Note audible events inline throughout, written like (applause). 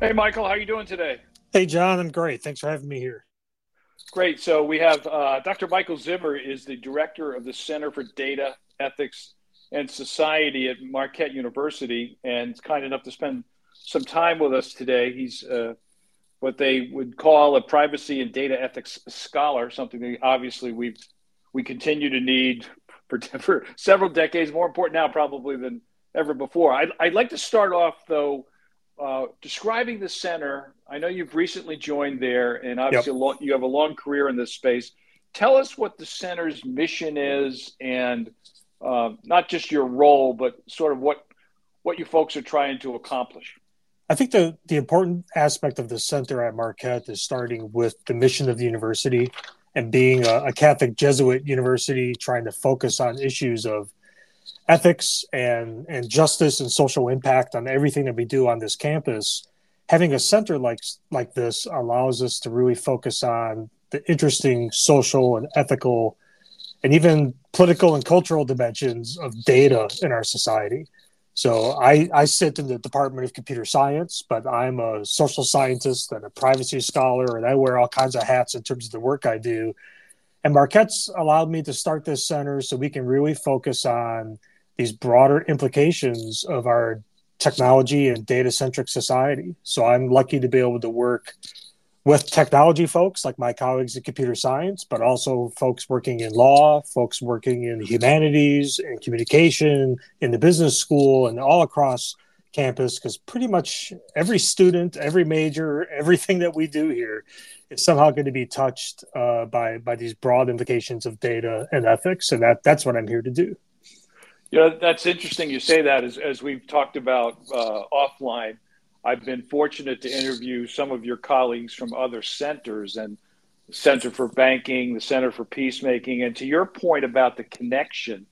Hey, Michael, how are you doing today? Hey, John, I'm great. Thanks for having me here. Great. So we have uh, Dr. Michael Zimmer is the director of the Center for Data Ethics and Society at Marquette University, and kind enough to spend some time with us today. He's uh, what they would call a privacy and data ethics scholar, something that obviously we we continue to need for, (laughs) for several decades. More important now, probably than ever before. I'd, I'd like to start off though uh, describing the center. I know you've recently joined there, and obviously yep. you have a long career in this space. Tell us what the center's mission is, and uh, not just your role, but sort of what what you folks are trying to accomplish. I think the the important aspect of the center at Marquette is starting with the mission of the university and being a, a Catholic Jesuit university, trying to focus on issues of ethics and and justice and social impact on everything that we do on this campus having a center like like this allows us to really focus on the interesting social and ethical and even political and cultural dimensions of data in our society. So I, I sit in the department of computer science but i'm a social scientist and a privacy scholar and i wear all kinds of hats in terms of the work i do. And marquette's allowed me to start this center so we can really focus on these broader implications of our technology and data centric society. So I'm lucky to be able to work with technology folks like my colleagues in computer science, but also folks working in law, folks working in the humanities and communication, in the business school, and all across campus. Because pretty much every student, every major, everything that we do here is somehow going to be touched uh, by by these broad implications of data and ethics, and that that's what I'm here to do. You know, that's interesting you say that. As, as we've talked about uh, offline, I've been fortunate to interview some of your colleagues from other centers and the Center for Banking, the Center for Peacemaking. And to your point about the connection,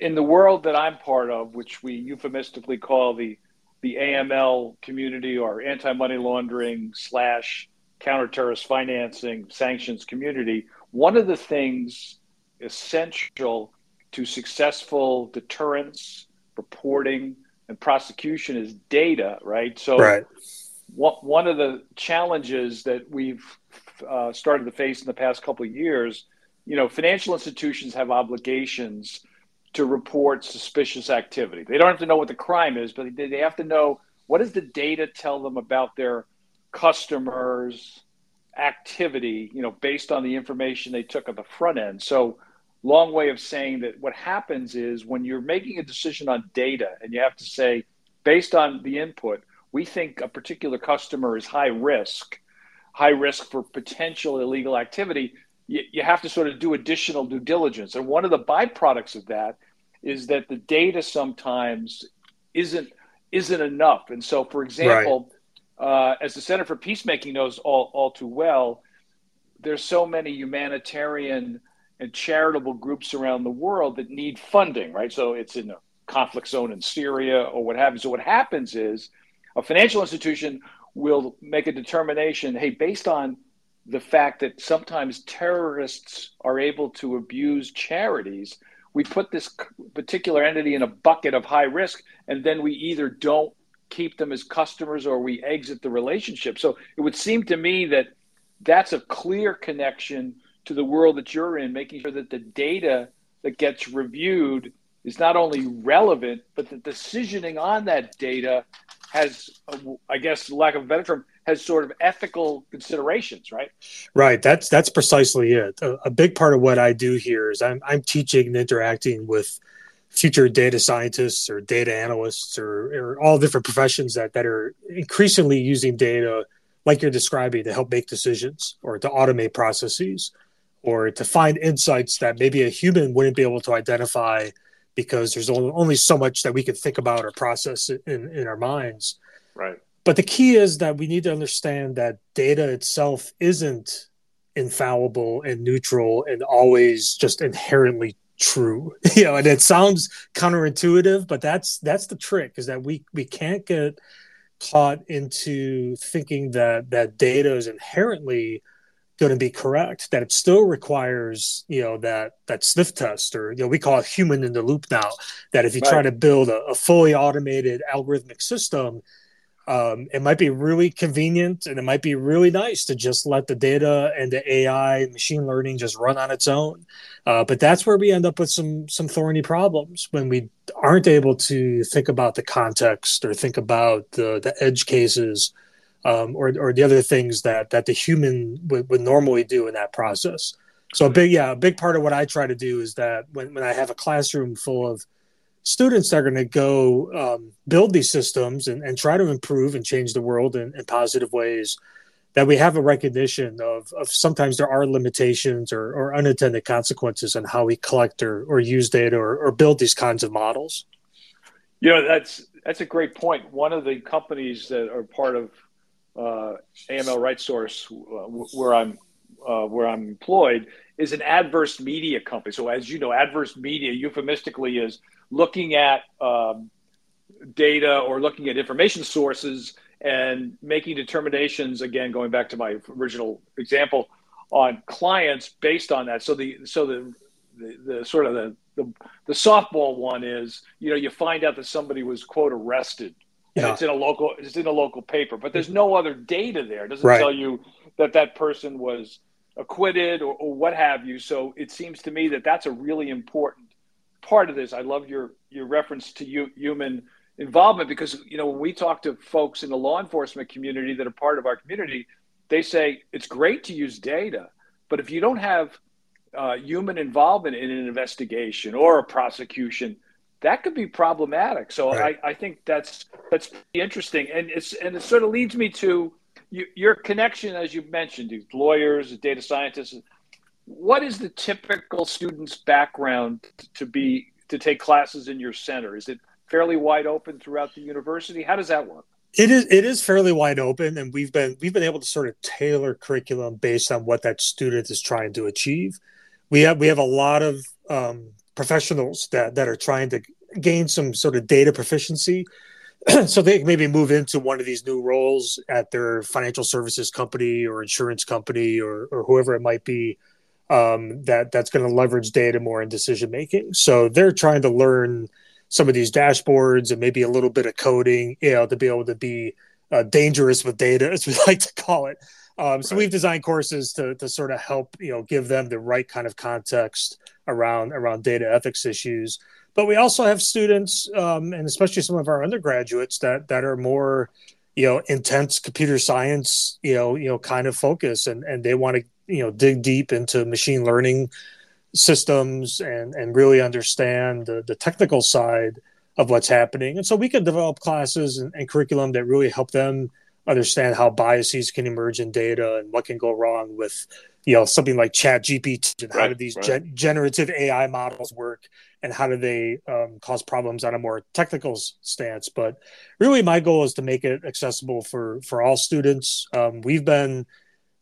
in the world that I'm part of, which we euphemistically call the, the AML community or anti money laundering slash counter-terrorist financing sanctions community, one of the things essential to successful deterrence, reporting, and prosecution is data, right? So, right. one of the challenges that we've uh, started to face in the past couple of years, you know, financial institutions have obligations to report suspicious activity. They don't have to know what the crime is, but they have to know what does the data tell them about their customers' activity, you know, based on the information they took at the front end. So long way of saying that what happens is when you're making a decision on data and you have to say, based on the input, we think a particular customer is high risk, high risk for potential illegal activity, you, you have to sort of do additional due diligence. And one of the byproducts of that is that the data sometimes isn't isn't enough. And so, for example, right. uh, as the Center for Peacemaking knows all, all too well, there's so many humanitarian and charitable groups around the world that need funding, right? So it's in a conflict zone in Syria or what you. So what happens is a financial institution will make a determination, hey, based on the fact that sometimes terrorists are able to abuse charities, we put this particular entity in a bucket of high risk, and then we either don't keep them as customers or we exit the relationship. So it would seem to me that that's a clear connection to the world that you're in, making sure that the data that gets reviewed is not only relevant, but the decisioning on that data has, I guess, lack of a better term, has sort of ethical considerations, right? Right. That's that's precisely it. A, a, big part of what I do here is I'm I'm teaching and interacting with future data scientists or data analysts or, or all different professions that that are increasingly using data like you're describing to help make decisions or to automate processes or to find insights that maybe a human wouldn't be able to identify because there's only so much that we can think about or process in, in our minds. Right. But the key is that we need to understand that data itself isn't infallible and neutral and always just inherently true. (laughs) You know, and it sounds counterintuitive, but that's that's the trick is that we we can't get caught into thinking that that data is inherently going to be correct that it still requires you know that that sniff test or you know we call it human in the loop now that if you right. try to build a, a, fully automated algorithmic system um, it might be really convenient and it might be really nice to just let the data and the AI machine learning just run on its own. Uh, but that's where we end up with some some thorny problems when we aren't able to think about the context or think about the the edge cases um, or or the other things that that the human would, would normally do in that process. So a big yeah a big part of what I try to do is that when when I have a classroom full of students that are going to go um, build these systems and, and, try to improve and change the world in, in, positive ways that we have a recognition of, of sometimes there are limitations or, or unintended consequences on how we collect or, or use data or, or build these kinds of models you know that's that's a great point. point one of the companies that are part of uh, aml RightSource uh, where i'm uh, where i'm employed is an adverse media company. So as you know adverse media euphemistically is looking at um, data or looking at information sources and making determinations again going back to my original example on clients based on that. So the so the the, the sort of the, the, the softball one is you know you find out that somebody was quote arrested and yeah. it's in a local it's in a local paper but there's no other data there it doesn't right. tell you that that person was acquitted or, or what have you so it seems to me that that's a really important part of this. I love your your reference to you, human involvement because you know when we talk to folks in the law enforcement community that are part of our community, they say it's great to use data, but if you don't have uh, human involvement in an investigation or a prosecution, that could be problematic. So right. I, I think that's that's interesting, and it's and it sort of leads me to you, your connection, as you mentioned, lawyers, data scientists what is the typical student's background to be to take classes in your center? Is it fairly wide open throughout the university? How does that work? It is it is fairly wide open, and we've been we've been able to sort of tailor curriculum based on what that student is trying to achieve. We have we have a lot of um, professionals that that are trying to gain some sort of data proficiency, (clears throat) so they maybe move into one of these new roles at their financial services company or insurance company or or whoever it might be um, that that's going to leverage data more in decision making. So they're trying to learn some of these dashboards and maybe a little bit of coding, you know, to be able to be uh, dangerous with data, (laughs) as we like to call it. Um, so right. we've designed courses to to sort of help you know give them the right kind of context around around data ethics issues. But we also have students, um, and especially some of our undergraduates that that are more you know intense computer science you know you know kind of focus and and they want to you know dig deep into machine learning systems and and really understand the, the technical side of what's happening and so we can develop classes and, and, curriculum that really help them understand how biases can emerge in data and what can go wrong with you know something like chat gpt and how do these right. gen- generative ai models work and how do they um, cause problems on a more technical stance but really my goal is to make it accessible for for all students um, we've been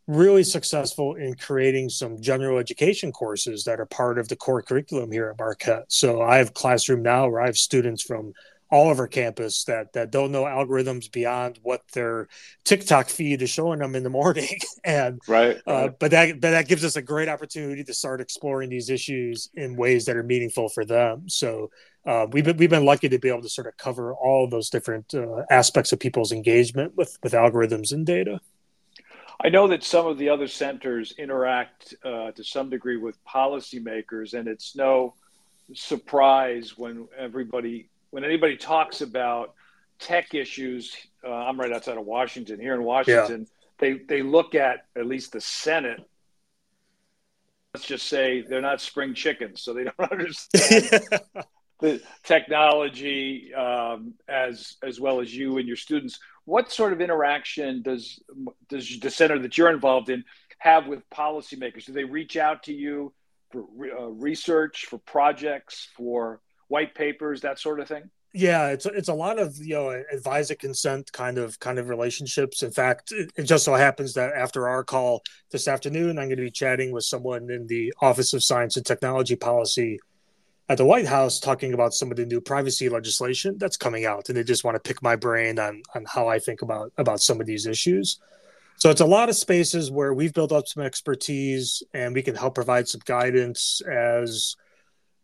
really successful in creating some general education courses that are part of the core curriculum here at Marquette. So I have classroom now where I have students from all over campus that that don't know algorithms beyond what their TikTok feed is showing them in the morning. (laughs) and right, uh, right. but that but that gives us a great opportunity to start exploring these issues in ways that are meaningful for them. So uh, we've been, we've been lucky to be able to sort of cover all of those different uh, aspects of people's engagement with with algorithms and data. I know that some of the other centers interact uh, to some degree with policymakers, and it's no surprise when everybody, when anybody talks about tech issues. Uh, I'm right outside of Washington. Here in Washington, yeah. they they look at at least the Senate. Let's just say they're not spring chickens, so they (laughs) don't understand (laughs) the technology um, as as well as you and your students what sort of interaction does does the center that you're involved in have with policymakers? Do they reach out to you for uh, research, for projects, for white papers, that sort of thing? Yeah, it's it's a lot of you know advisor consent kind of kind of relationships. In fact, it, it just so happens that after our call this afternoon, I'm going to be chatting with someone in the Office of Science and Technology Policy at the White House talking about some of the new privacy legislation that's coming out, and they just want to pick my brain on on how I think about about some of these issues. So it's a lot of spaces where we've built up some expertise and we can help provide some guidance as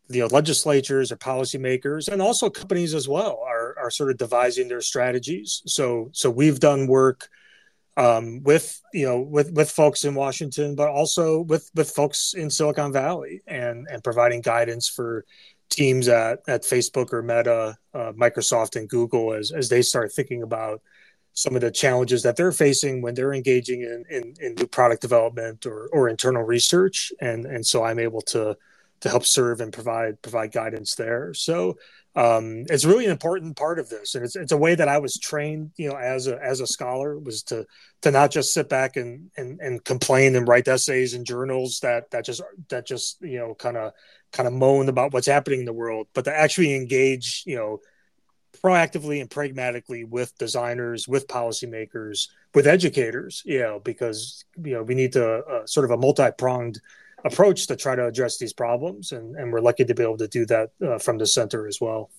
you know, legislatures or policymakers and also companies as well are, are sort of devising their strategies. So so we've done work um, with you know with with folks in Washington, but also with with folks in Silicon Valley and and providing guidance for teams at at Facebook or Meta, uh, Microsoft and Google as as they start thinking about some of the challenges that they're facing when they're engaging in, in, in new product development or, or internal research and and so I'm able to to help serve and provide provide guidance there. So um, it's really an important part of this, and it's, it's a way that I was trained, you know, as a as a scholar was to to not just sit back and and, and complain and write essays and journals that that just that just you know kind of kind of moan about what's happening in the world, but to actually engage, you know, proactively and pragmatically with designers, with policymakers, with educators, you know, because you know we need to uh, sort of a multi pronged approach to try to address these problems, and, and we're lucky to be able to do that uh, from the center as well.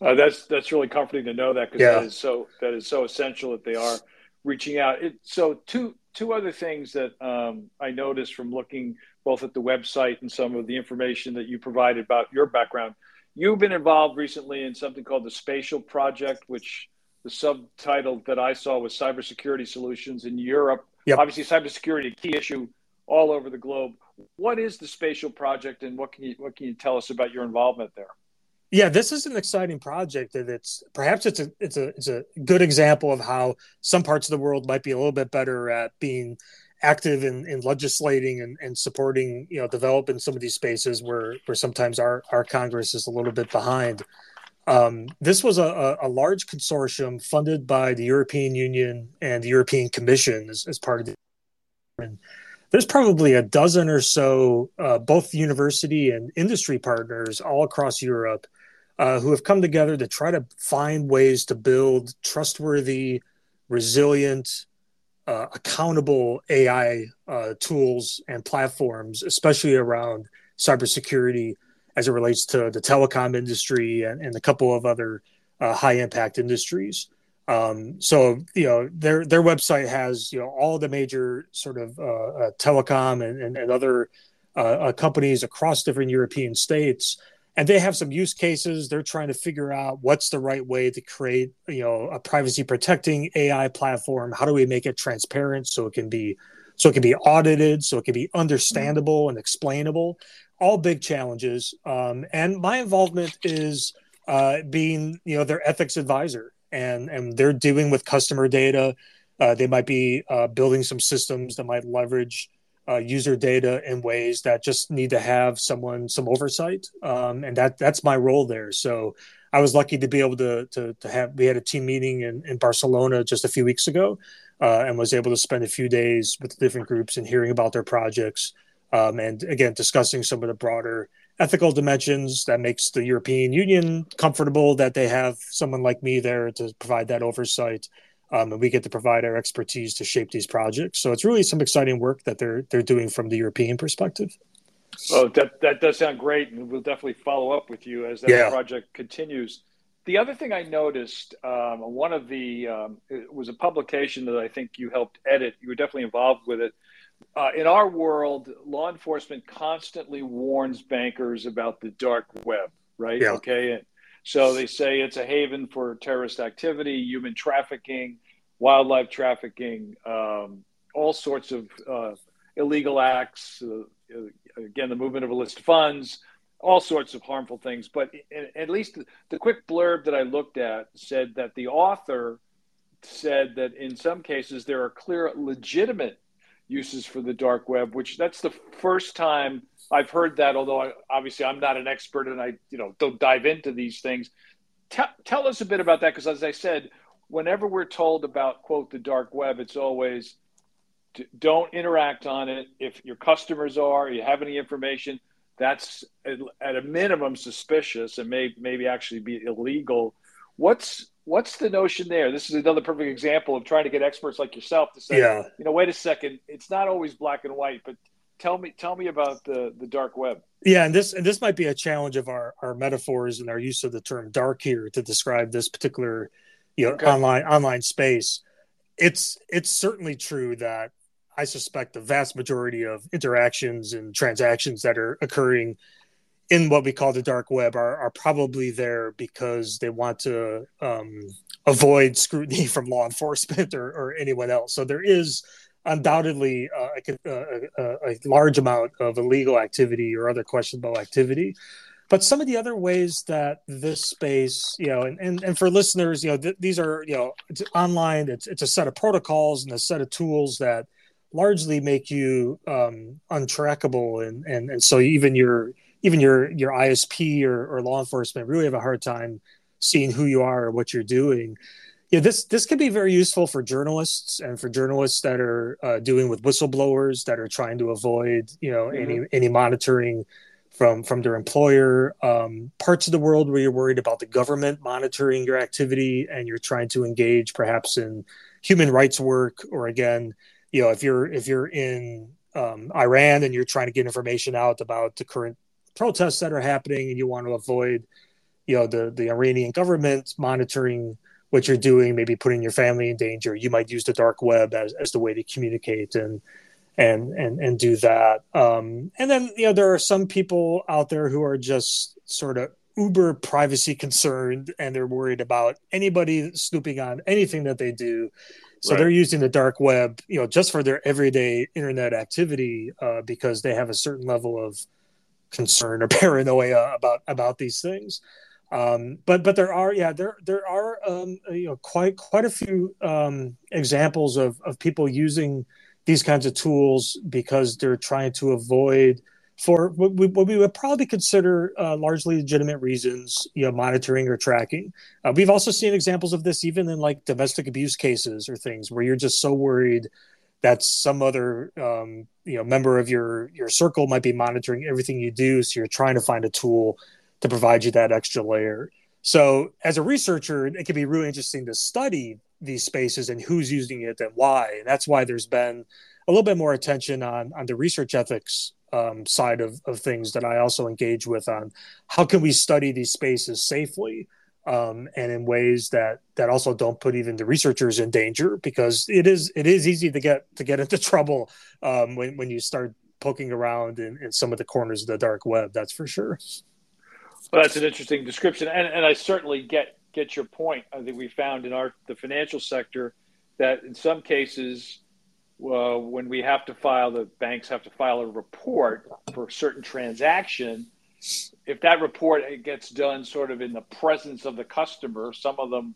Uh, that's that's really comforting to know that because yeah. that is so that is so essential that they are reaching out. It, so two two other things that um, I noticed from looking both at the website and some of the information that you provided about your background. You've been involved recently in something called the Spatial Project, which the subtitle that I saw was Cybersecurity Solutions in Europe. Yep. Obviously, cybersecurity a key issue all over the globe. What is the Spatial Project, and what can you what can you tell us about your involvement there? Yeah, this is an exciting project, and it's perhaps it's a it's a it's a good example of how some parts of the world might be a little bit better at being active in, in legislating and, and supporting you know developing some of these spaces where where sometimes our our Congress is a little bit behind. Um, this was a, a, large consortium funded by the European Union and the European Commission as, as part of the. And there's probably a dozen or so, uh, both university and industry partners all across Europe, uh, who have come together to try to find ways to build trustworthy, resilient, uh, accountable AI uh, tools and platforms, especially around cybersecurity as it relates to the telecom industry and, and a couple of other uh, high impact industries. Um, so you know their their website has you know all the major sort of uh, uh, telecom and, and, and other uh, uh, companies across different European states, and they have some use cases. They're trying to figure out what's the right way to create you know a privacy protecting AI platform. How do we make it transparent so it can be so it can be audited, so it can be understandable and explainable. All big challenges. Um, and my involvement is uh, being you know their ethics advisor and and they're dealing with customer data. Uh, they might be uh, building some systems that might leverage uh, user data in ways that just need to have someone some oversight, um, and that that's my role there. So I was lucky to be able to to, to have. We had a team meeting in, in Barcelona just a few weeks ago, uh, and was able to spend a few days with different groups and hearing about their projects, um, and again discussing some of the broader ethical dimensions that makes the European Union comfortable that they have someone like me there to provide that oversight. Um, and we get to provide our expertise to shape these projects. So it's really some exciting work that they're they're doing from the European perspective. Oh, that that does sound great, and we'll definitely follow up with you as that yeah. project continues. The other thing I noticed, um, one of the um, it was a publication that I think you helped edit. You were definitely involved with it uh, in our world, law enforcement constantly warns bankers about the dark web, right? Yeah. Okay. And so they say it's a haven for terrorist activity, human trafficking, wildlife trafficking, um, all sorts of uh, illegal acts. Uh, again, the movement of illicit funds, all sorts of harmful things. But at least the quick blurb that I looked at said that the author said that in some cases there are clear legitimate uses for the dark web, which that's the first time I've heard that. Although I, obviously I'm not an expert and I you know don't dive into these things. Tell, tell us a bit about that because as I said, whenever we're told about quote the dark web, it's always don't interact on it. If your customers are, you have any information, that's at a minimum suspicious and may maybe actually be illegal. What's what's the notion there? This is another perfect example of trying to get experts like yourself to say, yeah. you know, wait a second, it's not always black and white, but tell me tell me about the the dark web. Yeah, and this and this might be a challenge of our our metaphors and our use of the term dark here to describe this particular you know okay. online online space. It's it's certainly true that I suspect the vast majority of interactions and transactions that are occurring in what we call the dark web are, are probably there because they want to um, avoid scrutiny (laughs) from law enforcement or, or, anyone else. So there is undoubtedly uh, a, a, a, large amount of illegal activity or other questionable activity. But some of the other ways that this space, you know, and, and, and for listeners, you know, th- these are, you know, it's online, it's, it's a set of protocols and a set of tools that largely make you um, untrackable. And, and, and so even your, even your, your ISP or, or law enforcement really have a hard time seeing who you are or what you're doing yeah this this can be very useful for journalists and for journalists that are uh, doing with whistleblowers that are trying to avoid you know mm-hmm. any any monitoring from from their employer um, parts of the world where you're worried about the government monitoring your activity and you're trying to engage perhaps in human rights work or again you know if you're if you're in um, iran and you're trying to get information out about the current protests that are happening and you want to avoid you know the the iranian government monitoring what you're doing, maybe putting your family in danger. You might use the dark web as, as the way to communicate and and and and do that. Um, and then you know there are some people out there who are just sort of uber privacy concerned and they're worried about anybody snooping on anything that they do. So right. they're using the dark web, you know, just for their everyday internet activity uh, because they have a certain level of concern or (laughs) paranoia about about these things. Um, but but there are yeah there there are um, you know quite quite a few um, examples of of people using these kinds of tools because they're trying to avoid for what we, what we would probably consider uh, largely legitimate reasons, you know, monitoring or tracking. Uh, we've also seen examples of this even in like domestic abuse cases or things where you're just so worried that some other um, you know member of your your circle might be monitoring everything you do, so you're trying to find a tool to provide you that extra layer. So, as a researcher, it can be really interesting to study these spaces and who's using it and why. And that's why there's been a little bit more attention on on the research ethics um, side of, of things that I also engage with on how can we study these spaces safely um, and in ways that that also don't put even the researchers in danger because it is it is easy to get to get into (laughs) trouble um, when when you start poking around in, in some of the corners of the dark web. That's for sure. Well, that's an interesting description, and, and I certainly get get your point. I think we found in our the financial sector that in some cases, uh, when we have to file, the banks have to file a report for a certain transaction. If that report gets done sort of in the presence of the customer, some of them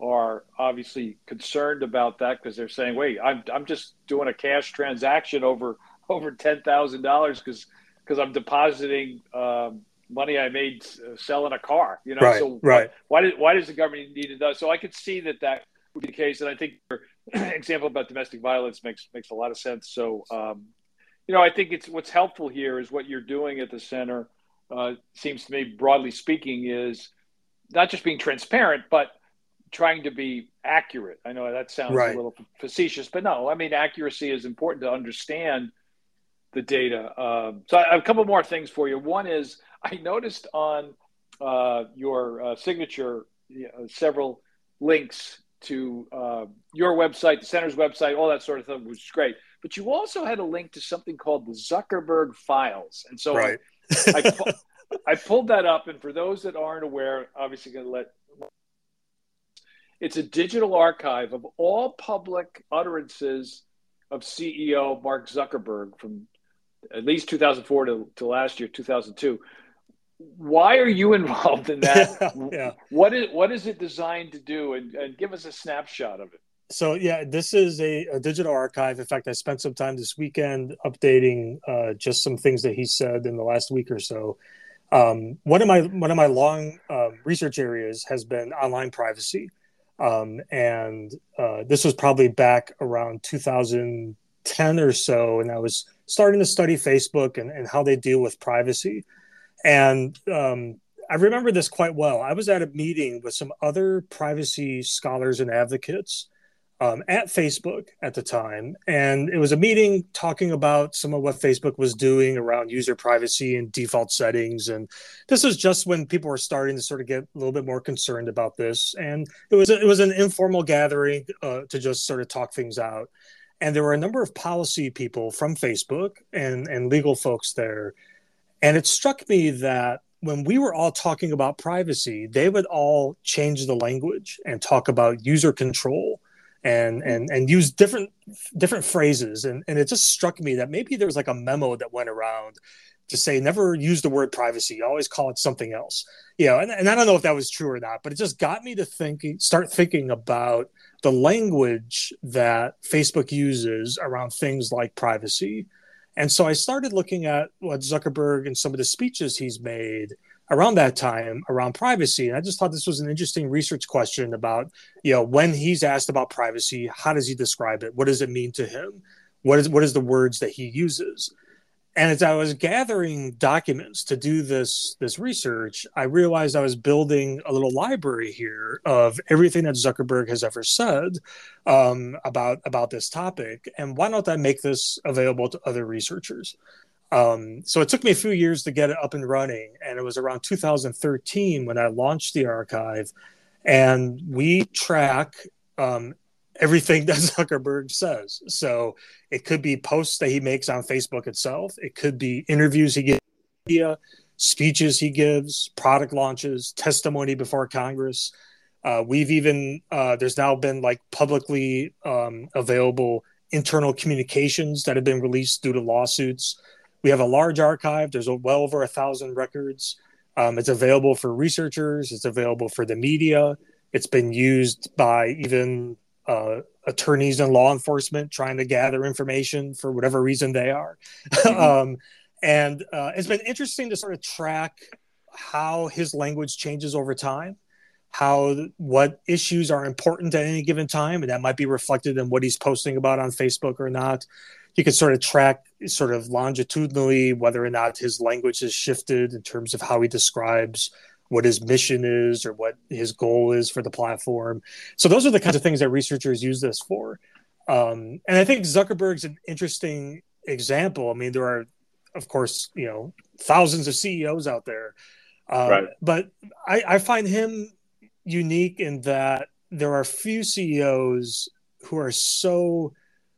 are obviously concerned about that because they're saying, "Wait, I'm I'm just doing a cash transaction over over ten thousand dollars because because I'm depositing." Um, money I made uh, selling a car. You know, right, so right. Why, why, did, why does the government need to do? So I could see that that would be the case, and I think your (clears throat) example about domestic violence makes makes a lot of sense. So, um, you know, I think it's what's helpful here is what you're doing at the center. Uh, seems to me, broadly speaking, is not just being transparent, but trying to be accurate. I know that sounds right. a little facetious, but no, I mean accuracy is important to understand the data. Um, so I have a couple more things for you. One is I noticed on uh, your uh, signature know, several links to uh, your website, the center's website, all that sort of thing, which is great. But you also had a link to something called the Zuckerberg Files, and so right. I, (laughs) I, I pulled that up. And for those that aren't aware, obviously going to let it's a digital archive of all public utterances of CEO Mark Zuckerberg from at least 2004 to, to last year, 2002 why are you (laughs) involved in that? yeah, (laughs) yeah. What is what is it designed to do? And, and give us a snapshot of it. So yeah, this is a, a, digital archive. In fact, I spent some time this weekend updating uh, just some things that he said in the last week or so. Um, one of my one of my long uh, research areas has been online privacy, um, and uh, this was probably back around 2010 or so, and I was starting to study Facebook and, and how they deal with privacy. And um, I remember this quite well. I was at a meeting with some other privacy scholars and advocates um, at Facebook at the time. And it was a meeting talking about some of what Facebook was doing around user privacy and default settings. And this was just when people were starting to sort of get a little bit more concerned about this. And it was, it was an informal gathering uh, to just sort of talk things out. And there were a number of policy people from Facebook and, and legal folks there And it struck me that when we were all talking about privacy, they would all change the language and talk about user control and mm-hmm. and and use different different phrases. And and it just struck me that maybe there was like a memo that went around to say never use the word privacy always call it something else. You know and, and i don't know if that was true or not but it just got me to thinking start thinking about the language that facebook uses around things like privacy. And so i started looking at what zuckerberg and some of the speeches he's made around that time around privacy. And i just thought this was an interesting research question about you know when he's asked about privacy how does he describe it? What does it mean to him? What is what is the words that he uses? And as i was gathering documents to do this this research i realized i was building a little library here of everything that zuckerberg has ever said um, about about this topic. And why don't i make this available to other researchers um, so it took me a few years to get it up and running, and it was around 2013 when I launched the archive, and we track um, everything (laughs) that Zuckerberg says. So it could be posts that he makes on Facebook itself, it could be interviews he gives, speeches he gives, product launches, testimony before Congress. Uh, we've even uh, there's now been like publicly um, available internal communications that have been released due to lawsuits we have a large archive. There's a, well over a thousand records. Um, it's available for researchers. It's available for the media. It's been used by even uh, attorneys and law enforcement trying to gather information for whatever reason they are. (laughs) Mm-hmm. um, and uh, it's been interesting to sort of track how his language changes over time, how what issues are important at any given time, and that might be reflected in what he's posting about on Facebook or not you could sort of track sort of longitudinally whether or not his language has shifted in terms of how he describes what his mission is or what his goal is for the platform. So those are the kinds of things that researchers use this for. Um, and I think Zuckerberg's an interesting example. I mean, there are, of course, you know, thousands of CEOs out there, uh, right. but I, I find him unique in that there are few CEOs who are so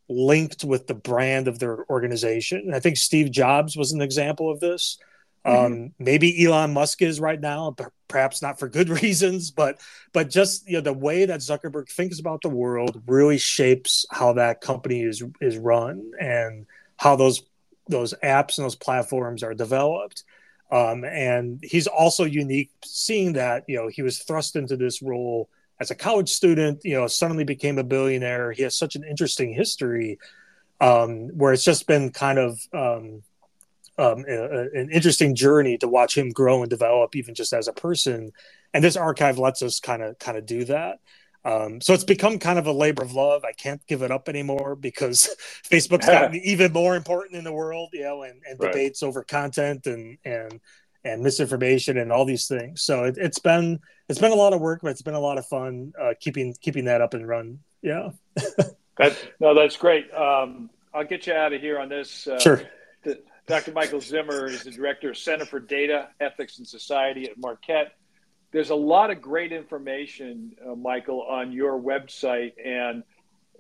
linked with the brand of their organization. And I think Steve Jobs was an example of this. Mm-hmm. Um, maybe Elon Musk is right now, perhaps not for good (laughs) reasons, but but just you know the way that Zuckerberg thinks about the world really shapes how that company is is run and how those those apps and those platforms are developed. Um, and he's also unique, seeing that you know he was thrust into this role as a college student, you know, suddenly became a billionaire. He has such an interesting history um, where it's just been kind of um, um, a, an interesting journey to watch him grow and develop, even just as a person. And this archive lets us kind of kind of do that. Um, so it's become kind of a labor of love. I can't give it up anymore because (laughs) Facebook's gotten even more important in the world, you know, and, and right. debates over content and and and misinformation and all these things. So it, has been it's been a lot of work, but it's been a lot of fun uh, keeping keeping that up and run. Yeah. (laughs) that, no, that's great. Um, I'll get you out of here on this. Uh, sure. The, Dr. Michael Zimmer is the director of Center for Data Ethics and Society at Marquette. There's a lot of great information, uh, Michael, on your website, and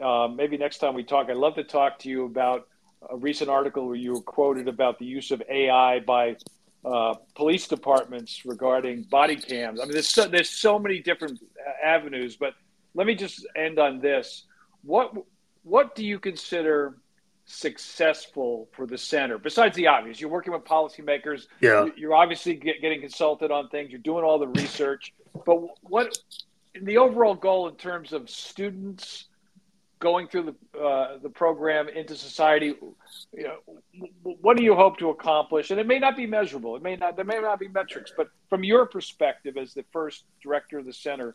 uh, maybe next time we talk, I'd love to talk to you about a recent article where you were quoted about the use of AI by uh, police departments regarding body cams. I mean, there's so, there's so many different avenues, but let me just end on this. What what do you consider successful for the center besides the obvious? You're working with policymakers. Yeah. You're obviously get, getting consulted on things. You're doing all the research. But what in the overall goal in terms of students going through the uh, the program into society, you know, what do you hope to accomplish? And it may not be measurable. It may not. There may not be metrics. But from your perspective, as the first director of the center,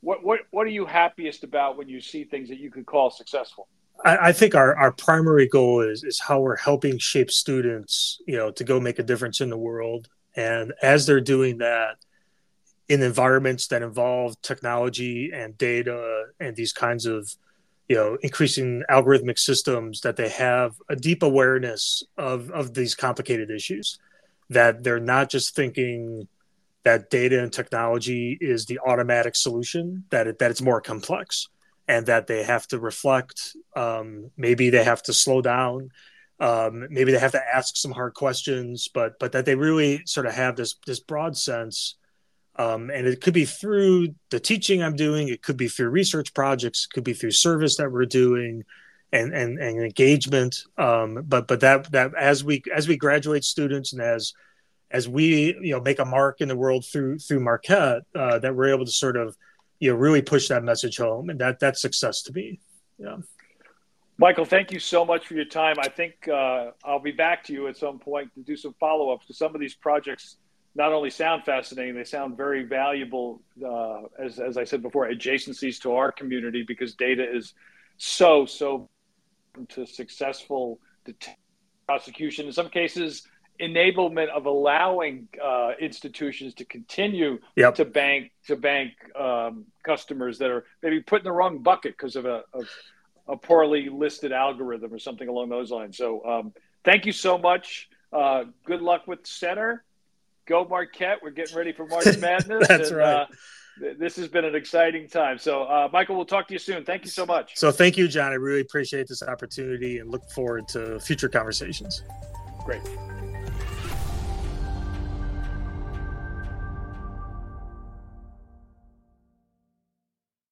what what what are you happiest about when you see things that you could call successful? I, I think our, our primary goal is is how we're helping shape students, you know, to go make a difference in the world. And as they're doing that, in environments that involve technology and data and these kinds of you know increasing algorithmic systems that they have a deep awareness of of these complicated issues that they're not just thinking that data and technology is the automatic solution that it, that it's more complex and that they have to reflect um, maybe they have to slow down Um, maybe they have to ask some hard questions, but but that they really sort of have this this broad sense. Um, and it could be through the teaching I'm doing, it could be through research projects, it could be through service that we're doing, and and, and engagement. Um, but but that that as we as we graduate students and as as we you know make a mark in the world through through Marquette, uh, that we're able to sort of you know really push that message home, and that that's success to me. Yeah. Michael, thank you so much for your time. I think uh, I'll be back to you at some point to do some follow ups because some of these projects not only sound fascinating, they sound very valuable. Uh, as as I said before, adjacencies to our community because data is so so to successful prosecution. In some cases, enablement of allowing uh, institutions to continue yep. to bank to bank um, customers that are maybe put in the wrong bucket because of a, of a, poorly listed algorithm or something along those lines. So, um, thank you so much. Uh, good luck with center. Go Marquette. We're getting ready for March (laughs) Madness. That's and, right. Uh, this has been an exciting time. So, uh, Michael, we'll talk to you soon. Thank you so much. So, thank you, John. I really appreciate this opportunity and look forward to future conversations. Great.